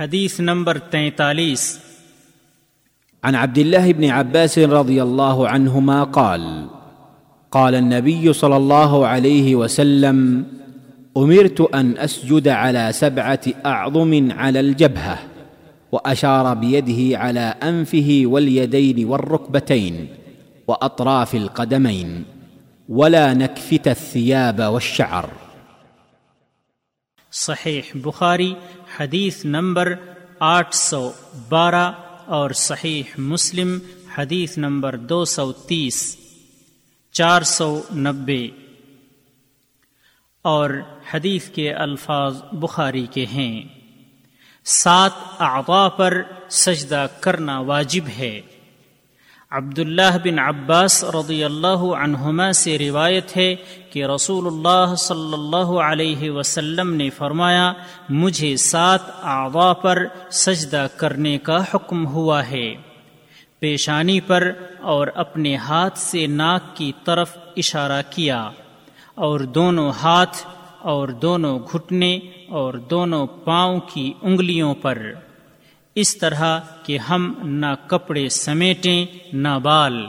حدیث نمبر تینتالیس۔ عن عبد الله بن عباس رضي الله عنهما قال قال النبي صلى الله عليه وسلم امرت ان اسجد على سبعه اعظم على الجبهه واشار بيده على انفه واليدين والركبتين واطراف القدمين، ولا نكفت الثياب والشعر. صحیح بخاری، حدیث نمبر آٹھ سو بارہ اور صحیح مسلم، حدیث نمبر دو سو تیس، چار سو نبے۔ اور حدیث کے الفاظ بخاری کے ہیں۔ سات اعضاء پر سجدہ کرنا واجب ہے۔ عبداللہ بن عباس رضی اللہ عنہما سے روایت ہے کہ رسول اللہ صلی اللہ علیہ وسلم نے فرمایا، مجھے سات اعضاء پر سجدہ کرنے کا حکم ہوا ہے۔ پیشانی پر اور اپنے ہاتھ سے ناک کی طرف اشارہ کیا۔ اور دونوں ہاتھ اور دونوں گھٹنے اور دونوں پاؤں کی انگلیوں پر۔ اس طرح کہ ہم نہ کپڑے سمیٹیں، نہ بال۔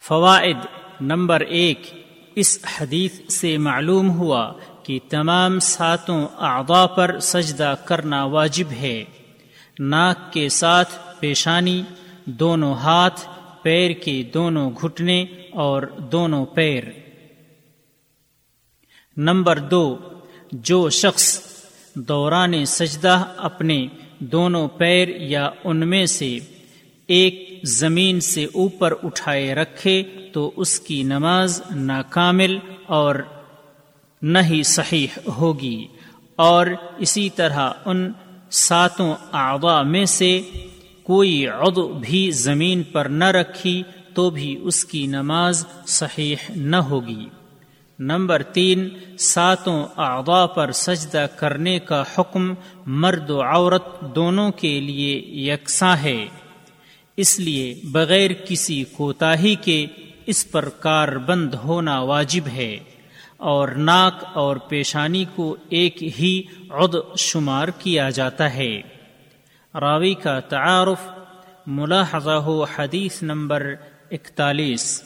فوائد نمبر ایک، اس حدیث سے معلوم ہوا کہ تمام ساتوں اعضاء پر سجدہ کرنا واجب ہے۔ ناک کے ساتھ پیشانی، دونوں ہاتھ، پیر کے دونوں گھٹنے اور دونوں پیر۔ نمبر دو، جو شخص دوران سجدہ اپنے دونوں پیر یا ان میں سے ایک زمین سے اوپر اٹھائے رکھے تو اس کی نماز ناکامل اور نہ ہی صحیح ہوگی اور اسی طرح ان ساتوں اعضاء میں سے کوئی عضو بھی زمین پر نہ رکھی تو بھی اس کی نماز صحیح نہ ہوگی۔ نمبر تین، ساتوں اعضاء پر سجدہ کرنے کا حکم مرد و عورت دونوں کے لیے یکساں ہے۔ اس لیے بغیر کسی کوتاہی کے اس پر کار بند ہونا واجب ہے اور ناک اور پیشانی کو ایک ہی عد شمار کیا جاتا ہے۔ راوی کا تعارف، ملاحظہ ہو حدیث نمبر اکتالیس۔